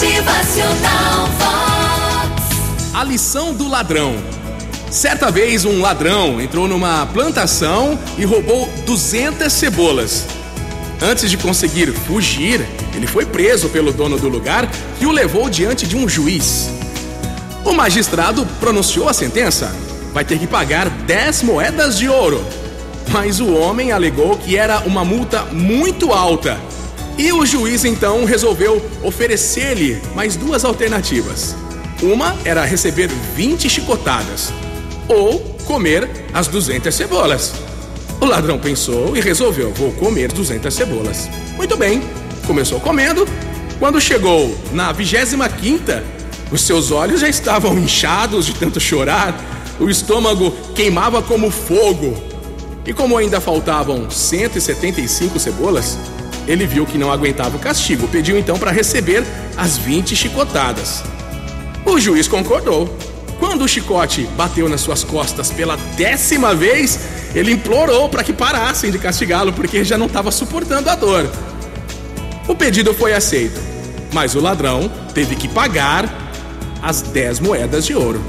Motivacional. A lição do ladrão. Certa vez um ladrão entrou numa plantação e roubou 200 cebolas. Antes de conseguir fugir, ele foi preso pelo dono do lugar que o levou diante de um juiz. O magistrado pronunciou a sentença. Vai ter que pagar 10 moedas de ouro. Mas o homem alegou que era uma multa muito alta. E o juiz então resolveu oferecer-lhe mais duas alternativas. Uma era receber 20 chicotadas ou comer as 200 cebolas. O ladrão pensou e resolveu: vou comer 200 cebolas. Muito bem, começou comendo. Quando chegou na 25 quinta, os seus olhos já estavam inchados de tanto chorar, o estômago queimava como fogo. E como ainda faltavam 175 cebolas, ele viu que não aguentava o castigo, pediu então para receber as 20 chicotadas. O juiz concordou. Quando o chicote bateu nas suas costas pela décima vez, ele implorou para que parassem de castigá-lo porque já não estava suportando a dor. O pedido foi aceito, mas o ladrão teve que pagar as 10 moedas de ouro.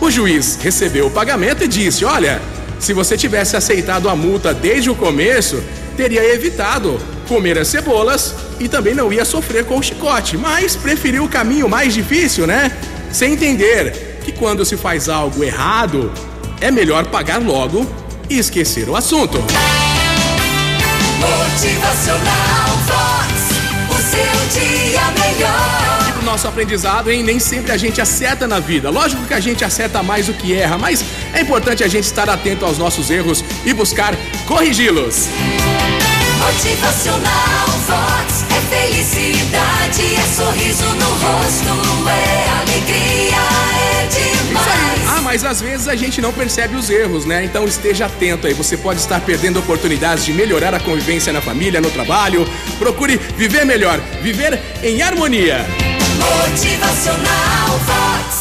O juiz recebeu o pagamento e disse: Olha, se você tivesse aceitado a multa desde o começo, teria evitado comer as cebolas e também não ia sofrer com o chicote, mas preferiu o caminho mais difícil, né? sem entender que quando se faz algo errado, é melhor pagar logo e esquecer o assunto. Motivacional Vox, nosso aprendizado, hein? Nem sempre a gente acerta na vida. Lógico que a gente acerta mais do que erra, mas é importante a gente estar atento aos nossos erros e buscar corrigi-los. Motivacional Vox é felicidade, é sorriso no rosto, é alegria, é demais. Ah, mas às vezes a gente não percebe os erros, né? Então esteja atento aí. Você pode estar perdendo oportunidades de melhorar a convivência na família, no trabalho. Procure viver melhor, viver em harmonia. Motivacional Vox.